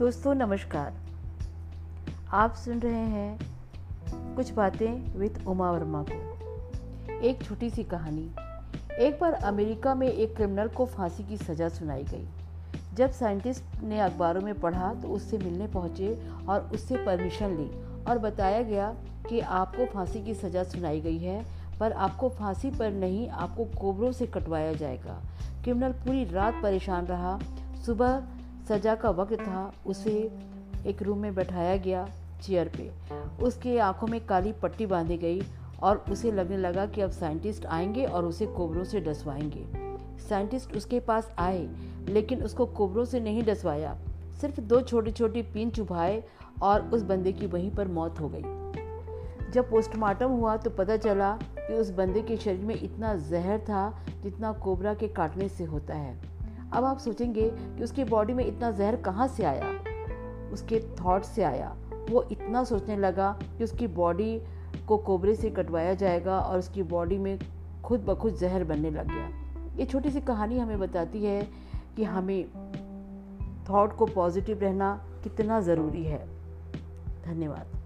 दोस्तों, नमस्कार। आप सुन रहे हैं कुछ बातें विद उमा वर्मा को। एक छोटी सी कहानी। एक बार अमेरिका में एक क्रिमिनल को फांसी की सज़ा सुनाई गई। जब साइंटिस्ट ने अखबारों में पढ़ा तो उससे मिलने पहुँचे और उससे परमिशन ली और बताया गया कि आपको फांसी की सज़ा सुनाई गई है, पर आपको फांसी पर नहीं, आपको कोबरों से कटवाया जाएगा। क्रिमिनल पूरी रात परेशान रहा। सुबह सजा का वक्त था, उसे एक रूम में बैठाया गया चेयर पे। उसके आँखों में काली पट्टी बांधी गई और उसे लगने लगा कि अब साइंटिस्ट आएँगे और उसे कोबरों से डसवाएँगे। साइंटिस्ट उसके पास आए, लेकिन उसको कोबरों से नहीं डसवाया। सिर्फ़ दो छोटी छोटी पिन चुभाए और उस बंदे की वहीं पर मौत हो गई। जब पोस्टमार्टम हुआ तो पता चला कि उस बंदे के शरीर में इतना जहर था जितना कोबरा के काटने से होता है। अब आप सोचेंगे कि उसकी बॉडी में इतना जहर कहाँ से आया? उसके थॉट से आया। वो इतना सोचने लगा कि उसकी बॉडी को कोबरे से कटवाया जाएगा और उसकी बॉडी में खुद ब खुद जहर बनने लग गया। ये छोटी सी कहानी हमें बताती है कि हमें थॉट को पॉजिटिव रहना कितना ज़रूरी है। धन्यवाद।